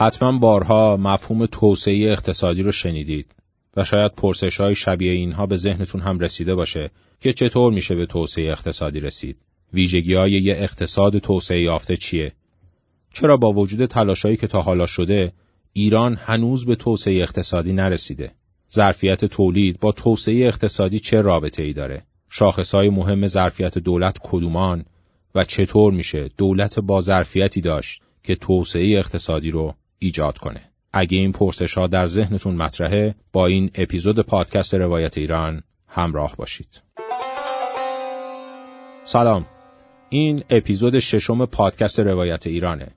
حتما بارها مفهوم توسعه اقتصادی رو شنیدید و شاید پرسش های شبیه اینها به ذهنتون هم رسیده باشه که چطور میشه به توسعه اقتصادی رسید. ویژگی های یه اقتصاد توسعه یافته چیه؟ چرا با وجود تلاشایی که تا حالا شده ایران هنوز به توسعه اقتصادی نرسیده؟ ظرفیت تولید با توسعه اقتصادی چه رابطه ای داره؟ شاخصهای مهم ظرفیت دولت کدومان و چطور میشه دولت با ظرفیتی داشت که توسعه اقتصادی رو ایجاد کنه. اگه این پرسش ها در ذهنتون مطرحه با این اپیزود پادکست روایت ایران همراه باشید. سلام. این اپیزود ششم پادکست روایت ایرانه.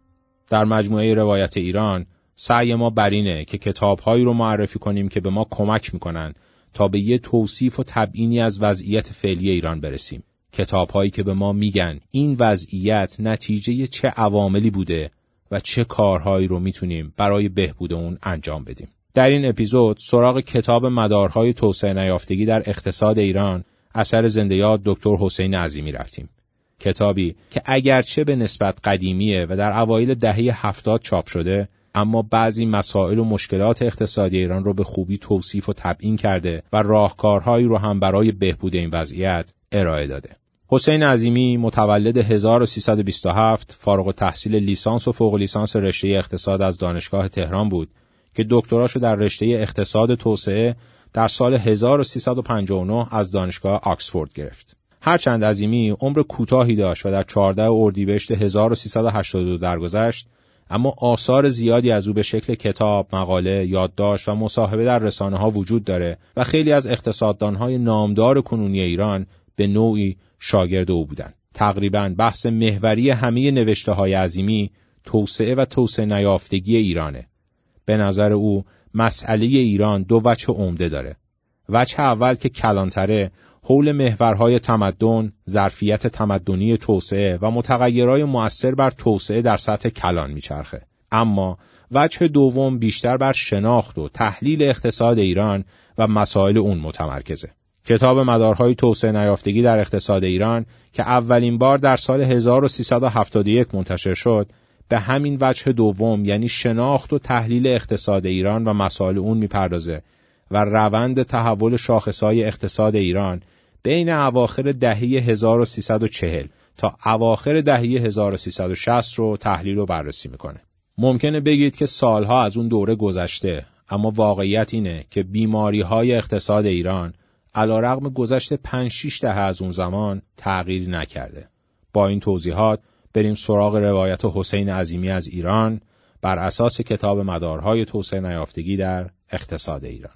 در مجموعه روایت ایران سعی ما بر اینه که کتابهایی رو معرفی کنیم که به ما کمک می‌کنن تا به یه توصیف و تبیینی از وضعیت فعلی ایران برسیم. کتابهایی که به ما میگن این وضعیت نتیجه چه عواملی بوده و چه کارهایی رو می‌تونیم برای بهبود اون انجام بدیم. در این اپیزود سراغ کتاب مدارهای توسعه نیافتگی در اقتصاد ایران اثر زنده یاد دکتر حسین عظیمی رفتیم. کتابی که اگرچه به نسبت قدیمیه و در اوایل دهه هفتاد چاپ شده اما بعضی مسائل و مشکلات اقتصادی ایران رو به خوبی توصیف و تبیین کرده و راهکارهایی رو هم برای بهبود این وضعیت ارائه داده. حسین عظیمی متولد 1327 فارغ تحصیل لیسانس و فوق لیسانس رشته اقتصاد از دانشگاه تهران بود که دکتراشو در رشته اقتصاد توسعه در سال 1359 از دانشگاه آکسفورد گرفت. هرچند عظیمی عمر کوتاهی داشت و در 14 اردیبهشت 1382 درگذشت اما آثار زیادی از او به شکل کتاب، مقاله، یادداشت و مصاحبه در رسانه ها وجود داره و خیلی از اقتصاددان های نامدار کنونی ایران به نوعی شاگرد او بودند. تقریبا بحث محوری همه نوشته های عظیمی توسعه و توسعه نیافتگی ایرانه. به نظر او مسئله ایران دو وجه عمده داره. وجه اول که کلانتره حول محورهای تمدن، ظرفیت تمدنی توسعه و متغیرهای مؤثر بر توسعه در سطح کلان میچرخه. اما وجه دوم بیشتر بر شناخت و تحلیل اقتصاد ایران و مسائل اون متمرکزه. کتاب مدارهای توسعه نیافتگی در اقتصاد ایران که اولین بار در سال 1371 منتشر شد به همین وجه دوم یعنی شناخت و تحلیل اقتصاد ایران و مسائل اون می‌پردازه و روند تحول شاخصهای اقتصاد ایران بین اواخر دهه 1340 تا اواخر دهه 1360 رو تحلیل و بررسی می‌کنه. ممکنه بگید که سالها از اون دوره گذشته اما واقعیت اینه که بیماری های اقتصاد ایران علا رقم گذشت 5-6 دهه از اون زمان تغییری نکرده. با این توضیحات بریم سراغ روایت حسین عظیمی از ایران بر اساس کتاب مدارهای توسعه نیافتگی در اقتصاد ایران.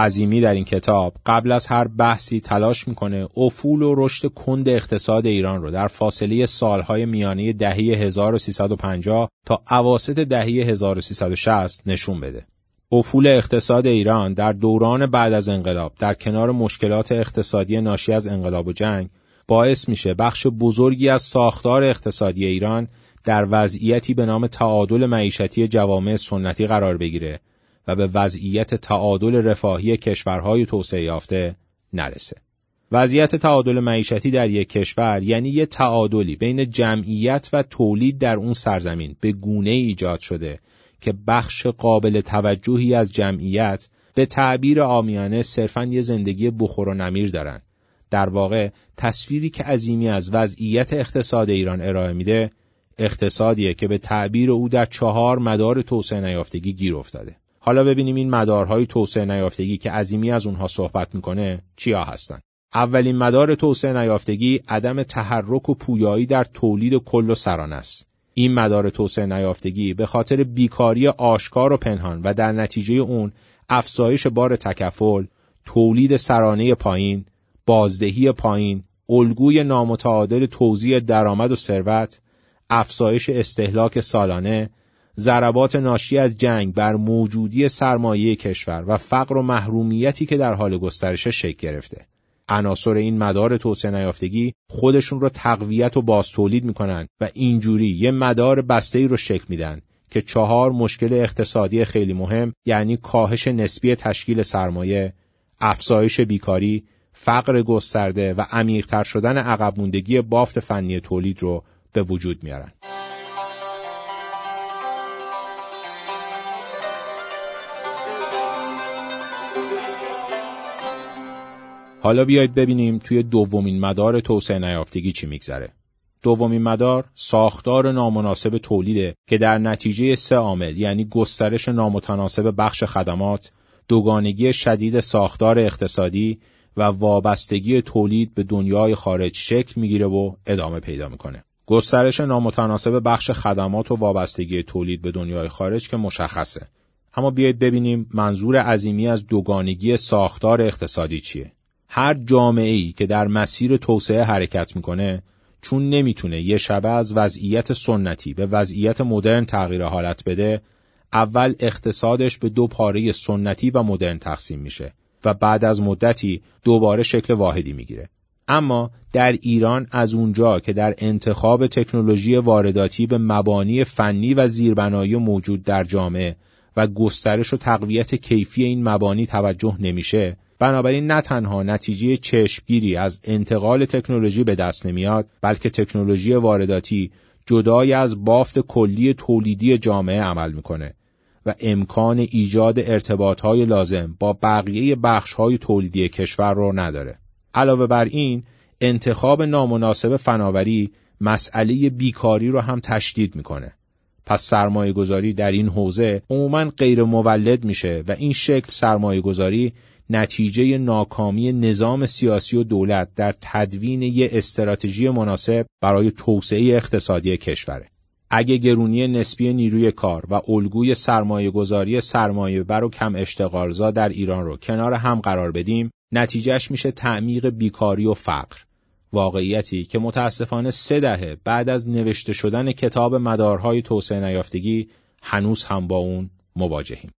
عظیمی در این کتاب قبل از هر بحثی تلاش می‌کنه افول و رشد کند اقتصاد ایران رو در فاصله سالهای میانه دهه 1350 تا اواسط دهه 1360 نشون بده. افول اقتصاد ایران در دوران بعد از انقلاب در کنار مشکلات اقتصادی ناشی از انقلاب و جنگ باعث میشه بخش بزرگی از ساختار اقتصادی ایران در وضعیتی به نام تعادل معیشتی جوامع سنتی قرار بگیره به وضعیت تعادل رفاهی کشورهای توسعه یافته نرسه. وضعیت تعادل معیشتی در یک کشور یعنی یه تعادلی بین جمعیت و تولید در اون سرزمین به گونه ایجاد شده که بخش قابل توجهی از جمعیت به تعبیر آمیانه صرفا یه زندگی بخور و نمیر دارن. در واقع تصویری که عظیمی از وضعیت اقتصاد ایران ارائه میده اقتصادیه که به تعبیر او در چهار مدار توسعه نیافتگی گیر افتاده. حالا ببینیم این مدارهای توسعه نیافتگی که عظیمی از اونها صحبت می‌کنه چیا هستند. اولین مدار توسعه نیافتگی عدم تحرک و پویایی در تولید کل و سران است. این مدار توسعه نیافتگی به خاطر بیکاری آشکار و پنهان و در نتیجه اون افزایش بار تکفل، تولید سرانه پایین، بازدهی پایین، الگوی نامتعادل توزیع درآمد و ثروت، افزایش استهلاک سالانه، ضربات ناشی از جنگ بر موجودی سرمایه کشور و فقر و محرومیتی که در حال گسترش شکل گرفته. عناصر این مدار توسعه نیافتگی خودشون رو تقویت و باز تولید می‌کنن و اینجوری یه مدار بسته رو شکل میدن که چهار مشکل اقتصادی خیلی مهم یعنی کاهش نسبی تشکیل سرمایه، افزایش بیکاری فقر گسترده و عمیقتر شدن عقب موندگی بافت فنی تولید رو به وجود میارن. حالا بیایید ببینیم توی دومین مدار توسعه نیافتگی چی میگذره. دومین مدار ساختار نامناسب تولیده که در نتیجه سه عامل یعنی گسترش نامتناسب بخش خدمات، دوگانگی شدید ساختار اقتصادی و وابستگی تولید به دنیای خارج شکل می‌گیره و ادامه پیدا می‌کنه. گسترش نامتناسب بخش خدمات و وابستگی تولید به دنیای خارج که مشخصه. اما بیایید ببینیم منظور عظیمی از دوگانگی ساختار اقتصادی چیه. هر جامعه ای که در مسیر توسعه حرکت می‌کنه چون نمی‌تونه یه شبه از وضعیت سنتی به وضعیت مدرن تغییر حالت بده اول اقتصادش به دو پاره سنتی و مدرن تقسیم میشه و بعد از مدتی دوباره شکل واحدی می‌گیره. اما در ایران از اونجا که در انتخاب تکنولوژی وارداتی به مبانی فنی و زیربنایی موجود در جامعه و گسترش و تقویت کیفی این مبانی توجه نمیشه بنابراین نه تنها نتیجه چشمگیری از انتقال تکنولوژی به دست نمیاد بلکه تکنولوژی وارداتی جدای از بافت کلی تولیدی جامعه عمل می‌کنه و امکان ایجاد ارتباطهای لازم با بقیه بخشهای تولیدی کشور رو نداره. علاوه بر این انتخاب نامناسب فناوری مسئله بیکاری رو هم تشدید می‌کنه. پس سرمایه گذاری در این حوزه عموما غیر مولد میشه و این شکل سرمایه گذاری نتیجه ناکامی نظام سیاسی و دولت در تدوین یک استراتژی مناسب برای توسعه اقتصادی کشوره. اگه گرونی نسبی نیروی کار و الگوی سرمایه گذاری سرمایه بر و کم اشتغالزا در ایران رو کنار هم قرار بدیم نتیجهش میشه تعمیق بیکاری و فقر واقعیتی که متاسفانه سه دهه بعد از نوشته شدن کتاب مدارهای توسعه نیافتگی هنوز هم با اون مواجهیم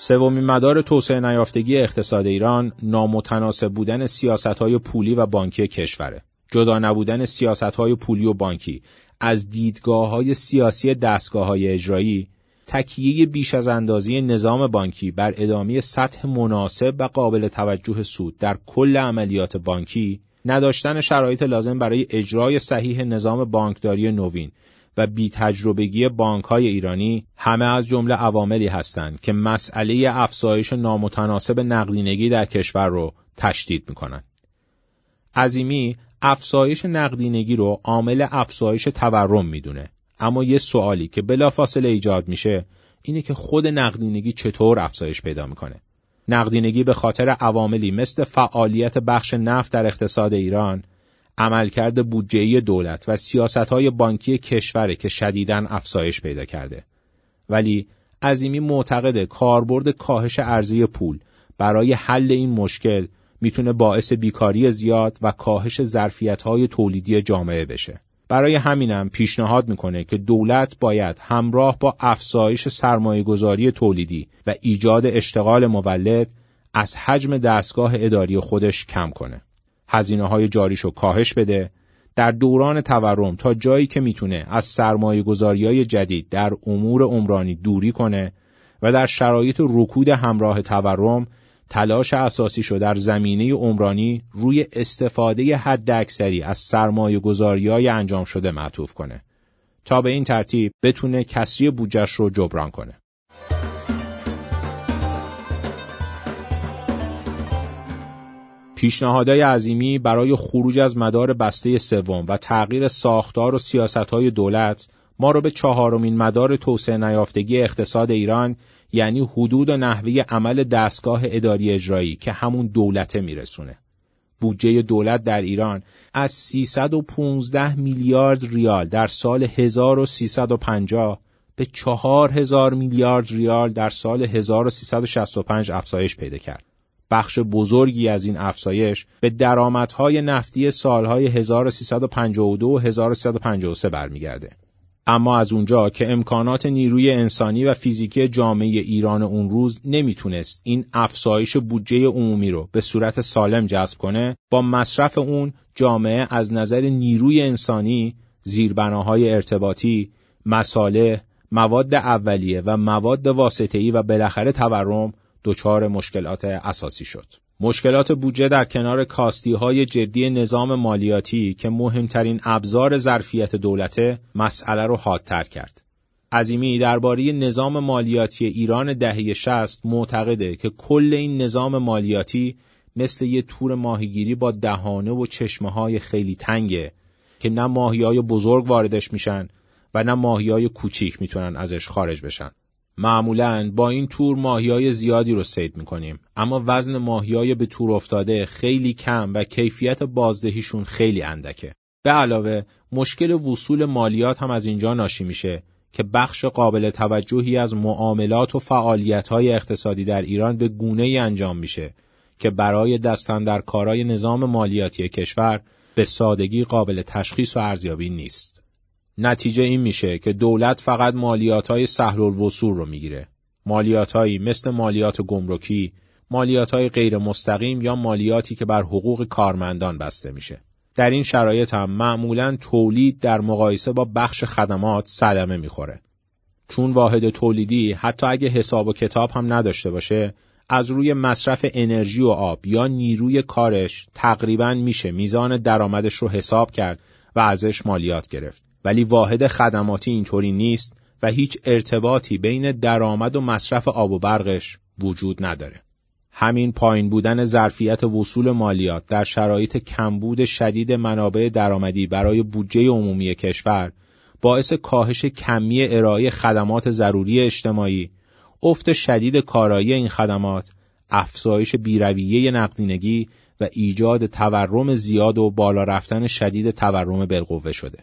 سومین مدار توسعه نیافتگی اقتصاد ایران نامتناسب بودن سیاستهای پولی و بانکی کشوره. جدا نبودن سیاستهای پولی و بانکی از دیدگاه های سیاسی دستگاه های اجرایی تکیه بیش از اندازی نظام بانکی بر ادامه سطح مناسب و قابل توجه سود در کل عملیات بانکی نداشتن شرایط لازم برای اجرای صحیح نظام بانکداری نوین و بی تجربگی بانک های ایرانی همه از جمله عواملی هستند که مسئله افزایش نامتناسب نقدینگی در کشور رو تشدید می‌کنند. عظیمی افزایش نقدینگی رو عامل افزایش تورم می‌دونه اما یه سوالی که بلافاصله ایجاد میشه اینه که خود نقدینگی چطور افزایش پیدا می‌کنه نقدینگی به خاطر عواملی مثل فعالیت بخش نفت در اقتصاد ایران عملکرد بودجه‌ای دولت و سیاستهای بانکی کشوره که شدیداً افزایش پیدا کرده. ولی عظیمی معتقد کاربرد کاهش ارزی پول برای حل این مشکل می‌تونه باعث بیکاری زیاد و کاهش ظرفیت‌های تولیدی جامعه بشه. برای همینم پیشنهاد می‌کنه که دولت باید همراه با افزایش سرمایهگذاری تولیدی و ایجاد اشتغال مولد از حجم دستگاه اداری خودش کم کنه. هزینه های جاریشو کاهش بده در دوران تورم تا جایی که می‌تونه از سرمایه گذاری های جدید در امور عمرانی دوری کنه و در شرایط رکود همراه تورم تلاش اساسی شو در زمینه عمرانی روی استفاده حد اکثری از سرمایه گذاری های انجام شده معطوف کنه تا به این ترتیب بتونه کسری بودجش رو جبران کنه. پیشنهادهای عظیمی برای خروج از مدار بسته سوم و تغییر ساختار و سیاستهای دولت ما رو به چهارمین مدار توسعه نیافتگی اقتصاد ایران یعنی حدود و نحوه عمل دستگاه اداری اجرایی که همون دولته میرسونه. بودجه دولت در ایران از 315 میلیارد ریال در سال 1350 به 4000 میلیارد ریال در سال 1365 افزایش پیدا کرد. بخش بزرگی از این افزایش به درآمدهای نفتی سالهای 1352 و 1353 برمیگرده. اما از اونجا که امکانات نیروی انسانی و فیزیکی جامعه ایران اون روز نمی‌تونست این افزایش بودجه عمومی رو به صورت سالم جذب کنه با مصرف اون جامعه از نظر نیروی انسانی زیربناهای ارتباطی مساله مواد اولیه و مواد واسطه‌ای و بالاخره تورم دچار مشکلات اساسی شد. مشکلات بودجه در کنار کاستی های جدی نظام مالیاتی که مهمترین ابزار ظرفیت دولته مسئله رو حادتر کرد. عظیمی درباره نظام مالیاتی ایران دهه 60 معتقده که کل این نظام مالیاتی مثل یه تور ماهیگیری با دهانه و چشمه های خیلی تنگه که نه ماهی های بزرگ واردش میشن و نه ماهی های کوچیک می‌تونن ازش خارج بشن. معمولا با این تور ماهی های زیادی رو سید می‌کنیم اما وزن ماهی های به تور افتاده خیلی کم و کیفیت بازدهیشون خیلی اندکه. به علاوه مشکل وصول مالیات هم از اینجا ناشی میشه که بخش قابل توجهی از معاملات و فعالیت های اقتصادی در ایران به گونه ای انجام میشه که برای دستن در کارای نظام مالیاتی کشور به سادگی قابل تشخیص و ارزیابی نیست. نتیجه این میشه که دولت فقط مالیات های سهل الوصول رو می‌گیره. مالیات مثل مالیات گمرکی، مالیات های غیر مستقیم یا مالیاتی که بر حقوق کارمندان بسته میشه. در این شرایط هم معمولا تولید در مقایسه با بخش خدمات صدمه می‌خوره. چون واحد تولیدی حتی اگه حساب و کتاب هم نداشته باشه از روی مصرف انرژی و آب یا نیروی کارش تقریبا میشه میزان درآمدش رو حساب کرد و ازش مالیات گرفت. ولی واحد خدماتی اینطوری نیست و هیچ ارتباطی بین درآمد و مصرف آب و برقش وجود نداره. همین پایین بودن ظرفیت وصول مالیات در شرایط کمبود شدید منابع درآمدی برای بودجه عمومی کشور باعث کاهش کمی ارائه خدمات ضروری اجتماعی، افت شدید کارایی این خدمات، افزایش بیرویه نقدینگی و ایجاد تورم زیاد و بالا رفتن شدید تورم بالقوه شده.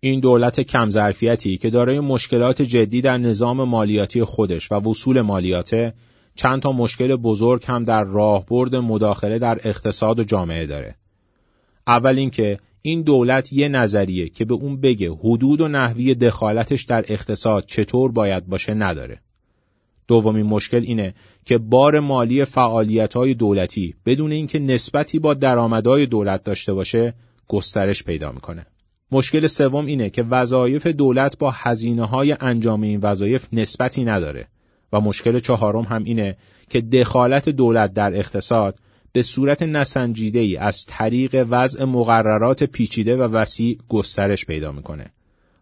این دولت کم ظرفیتی که دارای مشکلات جدی در نظام مالیاتی خودش و وصول مالیاته چند تا مشکل بزرگ هم در راهبرد مداخله در اقتصاد و جامعه داره. اول اینکه این دولت یه نظریه که به اون بگه حدود و نحوی دخالتش در اقتصاد چطور باید باشه نداره. دومین مشکل اینه که بار مالی فعالیت‌های دولتی بدون اینکه نسبتی با درآمدهای دولت داشته باشه گسترش پیدا می‌کنه. مشکل سوم اینه که وظایف دولت با هزینه های انجام این وظایف نسبتی نداره و مشکل چهارم هم اینه که دخالت دولت در اقتصاد به صورت نسنجیده ای از طریق وضع مقررات پیچیده و وسیع گسترش پیدا می‌کنه.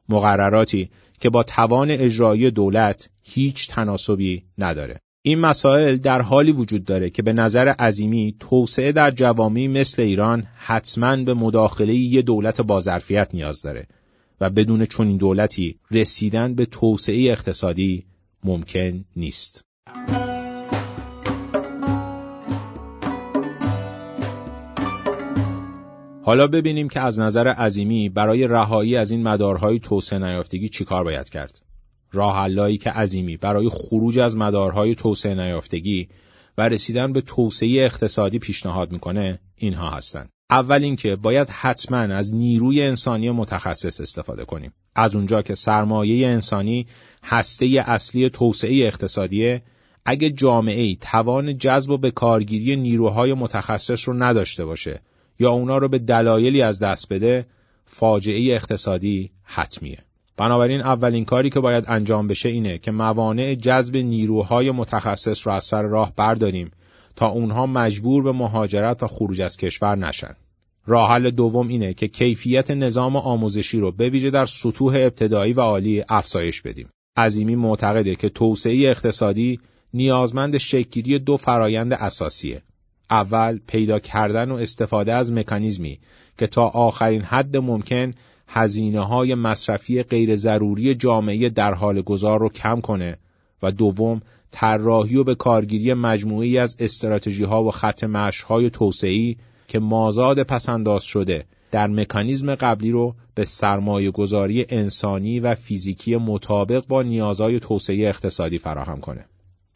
مقرراتی که با توان اجرایی دولت هیچ تناسبی نداره. این مسائل در حالی وجود داره که به نظر عظیمی توسعه در جوامی مثل ایران حتما به مداخله یه دولت بازرفیت نیاز داره و بدون چنین دولتی رسیدن به توسعه اقتصادی ممکن نیست. حالا ببینیم که از نظر عظیمی برای رهایی از این مدارهای توسعه نیافتگی چیکار باید کرد. راه که عظیمی برای خروج از مدارهای توسعه نیافتگی و رسیدن به توسعه اقتصادی پیشنهاد می‌کنه اینها هستند. اول اینکه باید حتما از نیروی انسانی متخصص استفاده کنیم. از اونجا که سرمایه انسانی هسته اصلی توسعه اقتصادیه اگه جامعه ای توان جذب و به کارگیری نیروهای متخصص رو نداشته باشه یا اونا رو به دلایلی از دست بده فاجعه اقتصادی حتمیه. بنابراین اولین کاری که باید انجام بشه اینه که موانع جذب نیروهای متخصص رو از سر راه برداریم تا اونها مجبور به مهاجرت و خروج از کشور نشن. راه حل دوم اینه که کیفیت نظام آموزشی رو به ویژه در سطوح ابتدایی و عالی افزایش بدیم. عظیمی معتقده که توسعه اقتصادی نیازمند شکلگیری دو فرایند اساسیه. اول پیدا کردن و استفاده از مکانیزمی که تا آخرین حد ممکن هزینه های مصرفی غیر ضروری جامعه در حال گذار رو کم کنه و دوم طراحی و به کارگیری مجموعی از استراتژی ها و خط مش های توسعی که مازاد پسنداز شده در مکانیزم قبلی رو به سرمایه گذاری انسانی و فیزیکی مطابق با نیازهای توسعه اقتصادی فراهم کنه.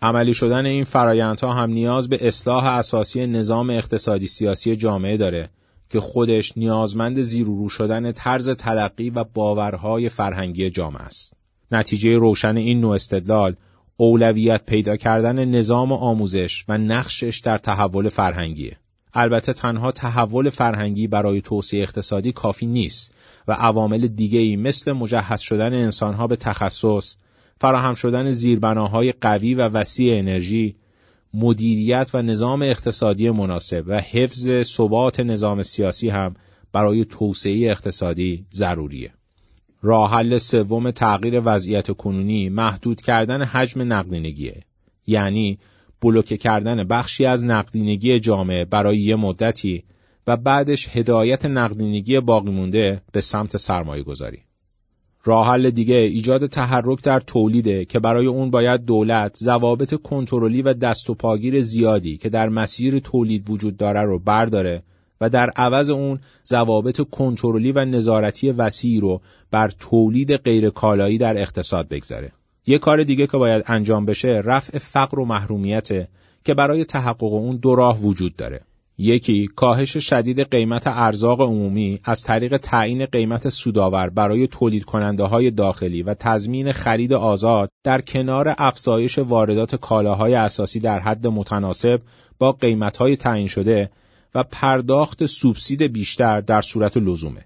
عملی شدن این فرایندها هم نیاز به اصلاح اساسی نظام اقتصادی سیاسی جامعه داره که خودش نیازمند زیرورو شدن طرز تلقی و باورهای فرهنگی جامعه است. نتیجه روشن این نوع استدلال اولویت پیدا کردن نظام آموزش و نقشش در تحول فرهنگیه. البته تنها تحول فرهنگی برای توسعه اقتصادی کافی نیست و عوامل دیگه‌ای مثل مجهز شدن انسانها به تخصص، فراهم شدن زیربناهای قوی و وسیع انرژی، مدیریت و نظام اقتصادی مناسب و حفظ ثبات نظام سیاسی هم برای توسعه اقتصادی ضروریه. راه حل سوم تغییر وضعیت کنونی محدود کردن حجم نقدینگیه یعنی بلوکه کردن بخشی از نقدینگی جامعه برای یه مدتی و بعدش هدایت نقدینگی باقی مونده به سمت سرمایه گذاری. راه حل دیگه ایجاد تحرک در تولیده که برای اون باید دولت ضوابط کنترلی و دست و پاگیر زیادی که در مسیر تولید وجود داره رو برداره و در عوض اون ضوابط کنترلی و نظارتی وسیعی رو بر تولید غیرکالایی در اقتصاد بگذاره. یه کار دیگه که باید انجام بشه رفع فقر و محرومیت که برای تحقق اون دو راه وجود داره. یکی کاهش شدید قیمت ارزاق عمومی از طریق تعیین قیمت سودآور برای تولید کننده های داخلی و تضمین خرید آزاد در کنار افزایش واردات کالاهای اساسی در حد متناسب با قیمت های تعیین شده و پرداخت سوبسید بیشتر در صورت لزومه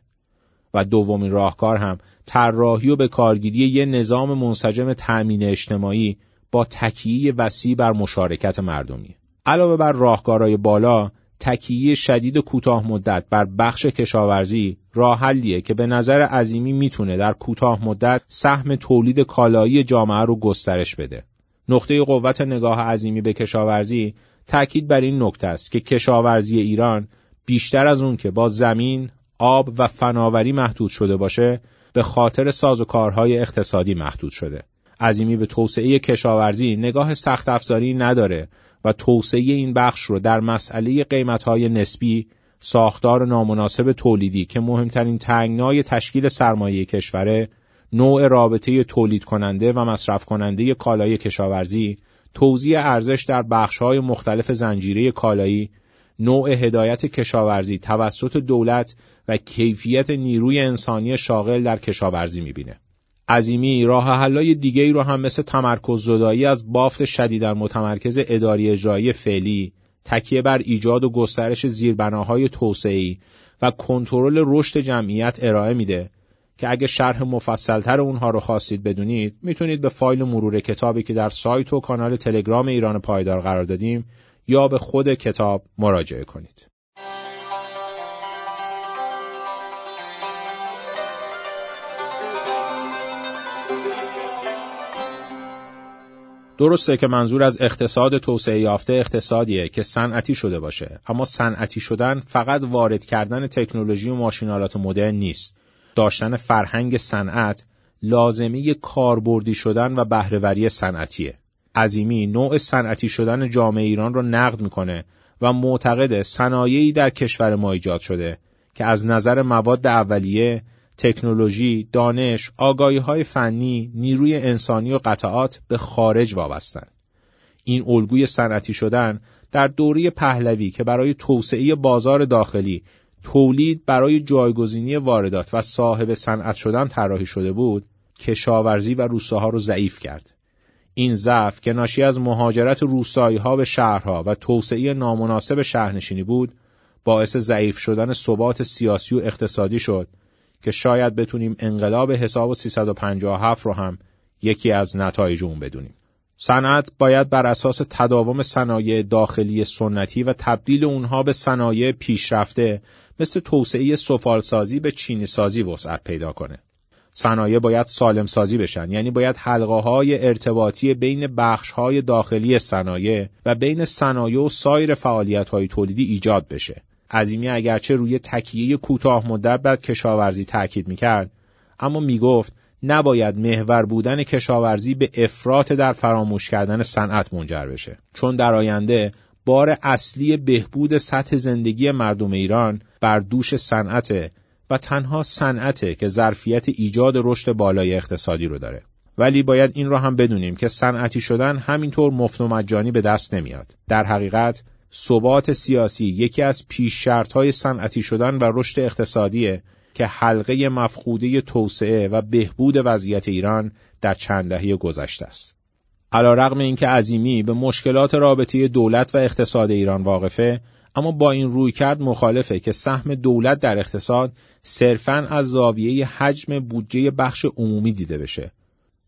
و دومین راهکار هم طراحی و به کارگیری یه نظام منسجم تأمین اجتماعی با تکیه وسیع بر مشارکت مردمی. علاوه بر راهکارهای بالا تکیه شدید کوتاه مدت بر بخش کشاورزی راه حلیه که به نظر عظیمی می‌تونه در کوتاه مدت سهم تولید کالایی جامعه رو گسترش بده. نقطه قوت نگاه عظیمی به کشاورزی تأکید بر این نکته است که کشاورزی ایران بیشتر از اون که با زمین، آب و فناوری محدود شده باشه به خاطر سازوکارهای اقتصادی محدود شده. عظیمی به توسعه کشاورزی نگاه سخت افزاری نداره و توسعه این بخش رو در مسئله قیمتهای نسبی، ساختار نامناسب تولیدی که مهمترین تنگنای تشکیل سرمایه کشوره، نوع رابطه تولید کننده و مصرف کننده کالای کشاورزی، توزیع ارزش در بخشهای مختلف زنجیره کالایی، نوع هدایت کشاورزی توسط دولت و کیفیت نیروی انسانی شاغل در کشاورزی می‌بینه. عظیمی راه حلای دیگه ای رو هم مثل تمرکز زدایی از بافت شدیدن متمرکز اداری اجرایی فعلی، تکیه بر ایجاد و گسترش زیربناهای توسعه‌ای و کنترل رشد جمعیت ارائه میده که اگه شرح مفصلتر اونها رو خواستید بدونید می‌تونید به فایل مرور کتابی که در سایت و کانال تلگرام ایران پایدار قرار دادیم یا به خود کتاب مراجعه کنید. درسته که منظور از اقتصاد توسعه یافته اقتصادیه که صنعتی شده باشه اما صنعتی شدن فقط وارد کردن تکنولوژی و ماشینالات مدرن نیست. داشتن فرهنگ صنعت لازمه کاربردی شدن و بهرهوری صنعتیه. عظیمی نوع صنعتی شدن جامعه ایران را نقد می‌کنه و معتقد صنایعی در کشور ما ایجاد شده که از نظر مواد اولیه تکنولوژی، دانش، آگاهی های فنی، نیروی انسانی و قطعات به خارج وابستند. این الگوی صنعتی شدن در دوره پهلوی که برای توسعه بازار داخلی تولید برای جایگزینی واردات و صاحب صنعت شدن طراحی شده بود کشاورزی و روستاها رو ضعیف کرد این ضعف که ناشی از مهاجرت روستایی ها به شهرها و توسعه نامناسب شهرنشینی بود باعث ضعیف شدن ثبات سیاسی و اقتصادی شد که شاید بتونیم انقلاب حساب 357 رو هم یکی از نتایج اون بدونیم. صنعت باید بر اساس تداوم صنایع داخلی سنتی و تبدیل اونها به صنایع پیشرفته مثل توسعه سفالسازی به چینی سازی وسعت پیدا کنه. صنایع باید سالم سازی بشن یعنی باید حلقه های ارتباطی بین بخش های داخلی صنایع و بین صنایع و سایر فعالیت های تولیدی ایجاد بشه عظیمی اگرچه روی تکیه کوتاه مدت بر کشاورزی تاکید می‌کرد. اما می‌گفت نباید محور بودن کشاورزی به افراط در فراموش کردن صنعت منجر بشه. چون در آینده بار اصلی بهبود سطح زندگی مردم ایران بر دوش صنعت و تنها صنعته که ظرفیت ایجاد رشد بالای اقتصادی رو داره. ولی باید این رو هم بدونیم که صنعتی شدن همینطور مفت و مجانی به دست نمیاد. در حقیقت ثبات سیاسی یکی از پیش شرط های صنعتی شدن و رشد اقتصادیه که حلقه مفقوده توسعه و بهبود وضعیت ایران در چند دهه گذشته است. علیرغم اینکه عظیمی به مشکلات رابطه دولت و اقتصاد ایران واقفه اما با این روی کرد مخالفه که سهم دولت در اقتصاد صرفاً از زاویه حجم بودجه بخش عمومی دیده بشه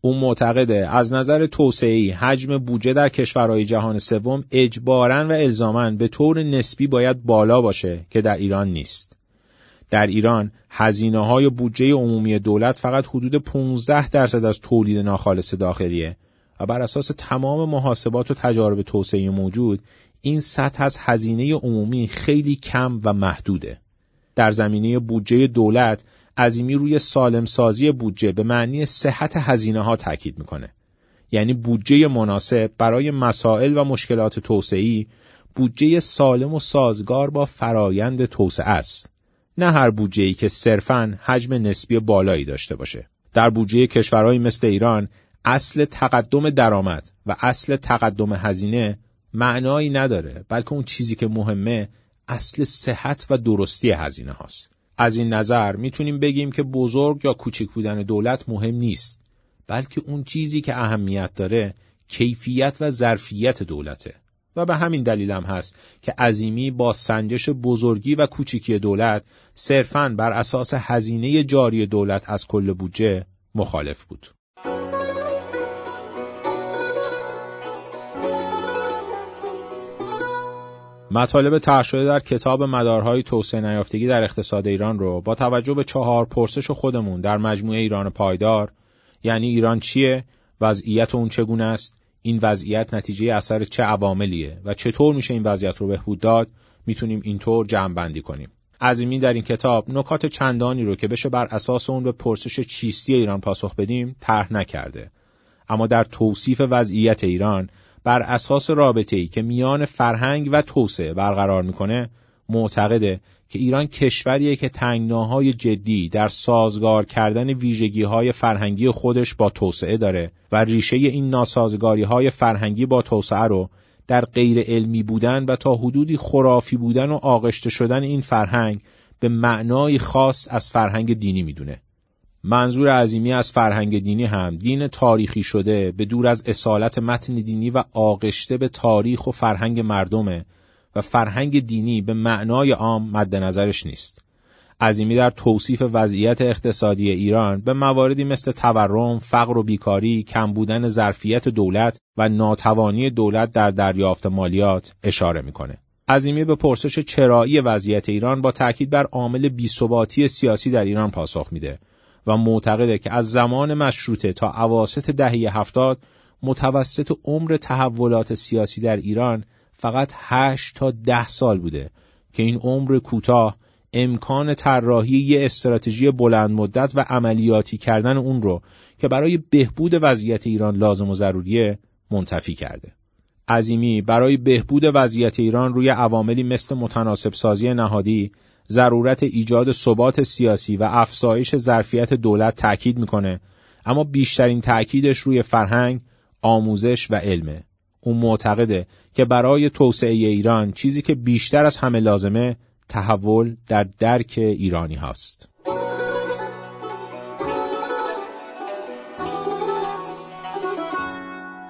اون معتقده از نظر توسعه‌ای حجم بودجه در کشورهای جهان سوم اجباراً و الزاماً به طور نسبی باید بالا باشه که در ایران نیست. در ایران هزینه های بودجه عمومی دولت فقط حدود 15 درصد از تولید ناخالص داخلیه و بر اساس تمام محاسبات و تجارب توسعه موجود این سطح از هزینه عمومی خیلی کم و محدوده. در زمینه بودجه دولت عظیمی روی سالم سازی بودجه به معنی صحت هزینه ها تاکید می‌کنه. یعنی بودجه مناسب برای مسائل و مشکلات توسعی بودجه سالم و سازگار با فرایند توسعه است. نه هر بودجه که صرفاً حجم نسبی بالایی داشته باشه. در بودجه کشورهایی مثل ایران اصل تقدم درآمد و اصل تقدم هزینه معنایی نداره بلکه اون چیزی که مهمه اصل صحت و درستی هزینه هاست. از این نظر می‌تونیم بگیم که بزرگ یا کوچک بودن دولت مهم نیست بلکه اون چیزی که اهمیت داره کیفیت و ظرفیت دولته و به همین دلیل هم هست که عظیمی با سنجش بزرگی و کوچکی دولت صرفاً بر اساس هزینه جاری دولت از کل بودجه مخالف بود. مطالب طرح شده در کتاب مدارهای توسعه نیافتگی در اقتصاد ایران رو با توجه به چهار پرسش خودمون در مجموعه ایران پایدار یعنی ایران چیه؟ وضعیت اون چگونه است؟ این وضعیت نتیجه اثر چه عواملیه؟ و چطور میشه این وضعیت رو بهبود داد؟ می‌تونیم اینطور جمع بندی کنیم. عظیمی در این کتاب نکات چندانی رو که بشه بر اساس اون به پرسش چیستی ایران پاسخ بدیم طرح نکرده. اما در توصیف وضعیت ایران بر اساس رابطه ای که میان فرهنگ و توسعه برقرار می‌کنه معتقده که ایران کشوریه که تنگناهای جدی در سازگار کردن ویژگی های فرهنگی خودش با توسعه داره و ریشه این ناسازگاری های فرهنگی با توسعه رو در غیر علمی بودن و تا حدودی خرافی بودن و آغشته شدن این فرهنگ به معنای خاص از فرهنگ دینی می‌دونه. منظور عظیمی از فرهنگ دینی هم دین تاریخی شده به دور از اصالت متن دینی و آغشته به تاریخ و فرهنگ مردمه و فرهنگ دینی به معنای عام مد نظرش نیست. عظیمی در توصیف وضعیت اقتصادی ایران به مواردی مثل تورم، فقر و بیکاری، کم بودن ظرفیت دولت و ناتوانی دولت در دریافت مالیات اشاره می‌کنه. عظیمی به پرسش چرایی وضعیت ایران با تاکید بر عامل بیثباتی سیاسی در ایران پاسخ میده و معتقده که از زمان مشروطه تا اواسط دهه هفتاد متوسط عمر تحولات سیاسی در ایران فقط 8 تا ده سال بوده که این عمر کوتاه امکان طراحی یه استراتژی بلند مدت و عملیاتی کردن اون رو که برای بهبود وضعیت ایران لازم و ضروریه منتفی کرده. عظیمی برای بهبود وضعیت ایران روی عواملی مثل متناسب سازی نهادی، ضرورت ایجاد ثبات سیاسی و افزایش ظرفیت دولت تاکید می‌کنه اما بیشترین تأکیدش روی فرهنگ، آموزش و علمه. اون معتقده که برای توسعه ایران چیزی که بیشتر از همه لازمه تحول در درک ایرانی هاست.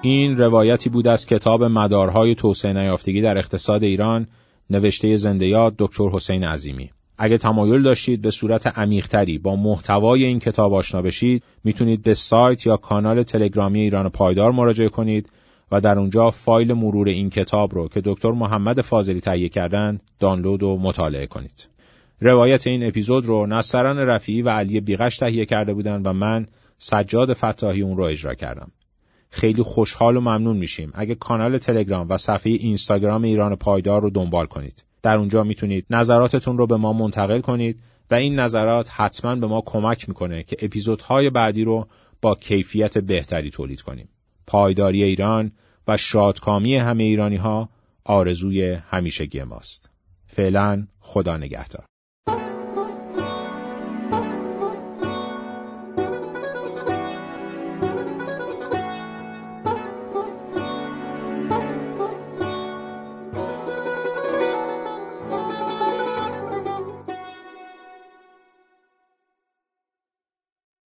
این روایتی بود از کتاب مدارهای توسعه نیافتگی در اقتصاد ایران نوشته زنده یاد دکتر حسین عظیمی. اگه تمایل داشتید به صورت عمیقتری با محتوای این کتاب آشنا بشید می‌تونید به سایت یا کانال تلگرامی ایران پایدار مراجعه کنید و در اونجا فایل مرور این کتاب رو که دکتر محمد فاضلی تهیه کردن دانلود و مطالعه کنید. روایت این اپیزود رو نصران رفیعی و علی بیغش تهیه کرده بودند و من سجاد فتاحی اون رو اجرا کردم. خیلی خوشحال و ممنون میشیم اگه کانال تلگرام و صفحه اینستاگرام ایران پایدار رو دنبال کنید. در اونجا می‌تونید نظراتتون رو به ما منتقل کنید و این نظرات حتما به ما کمک می‌کنه که اپیزودهای بعدی رو با کیفیت بهتری تولید کنیم. پایداری ایران و شادکامی همه ایرانی ها آرزوی همیشگی ماست. فعلا خدا نگهدار.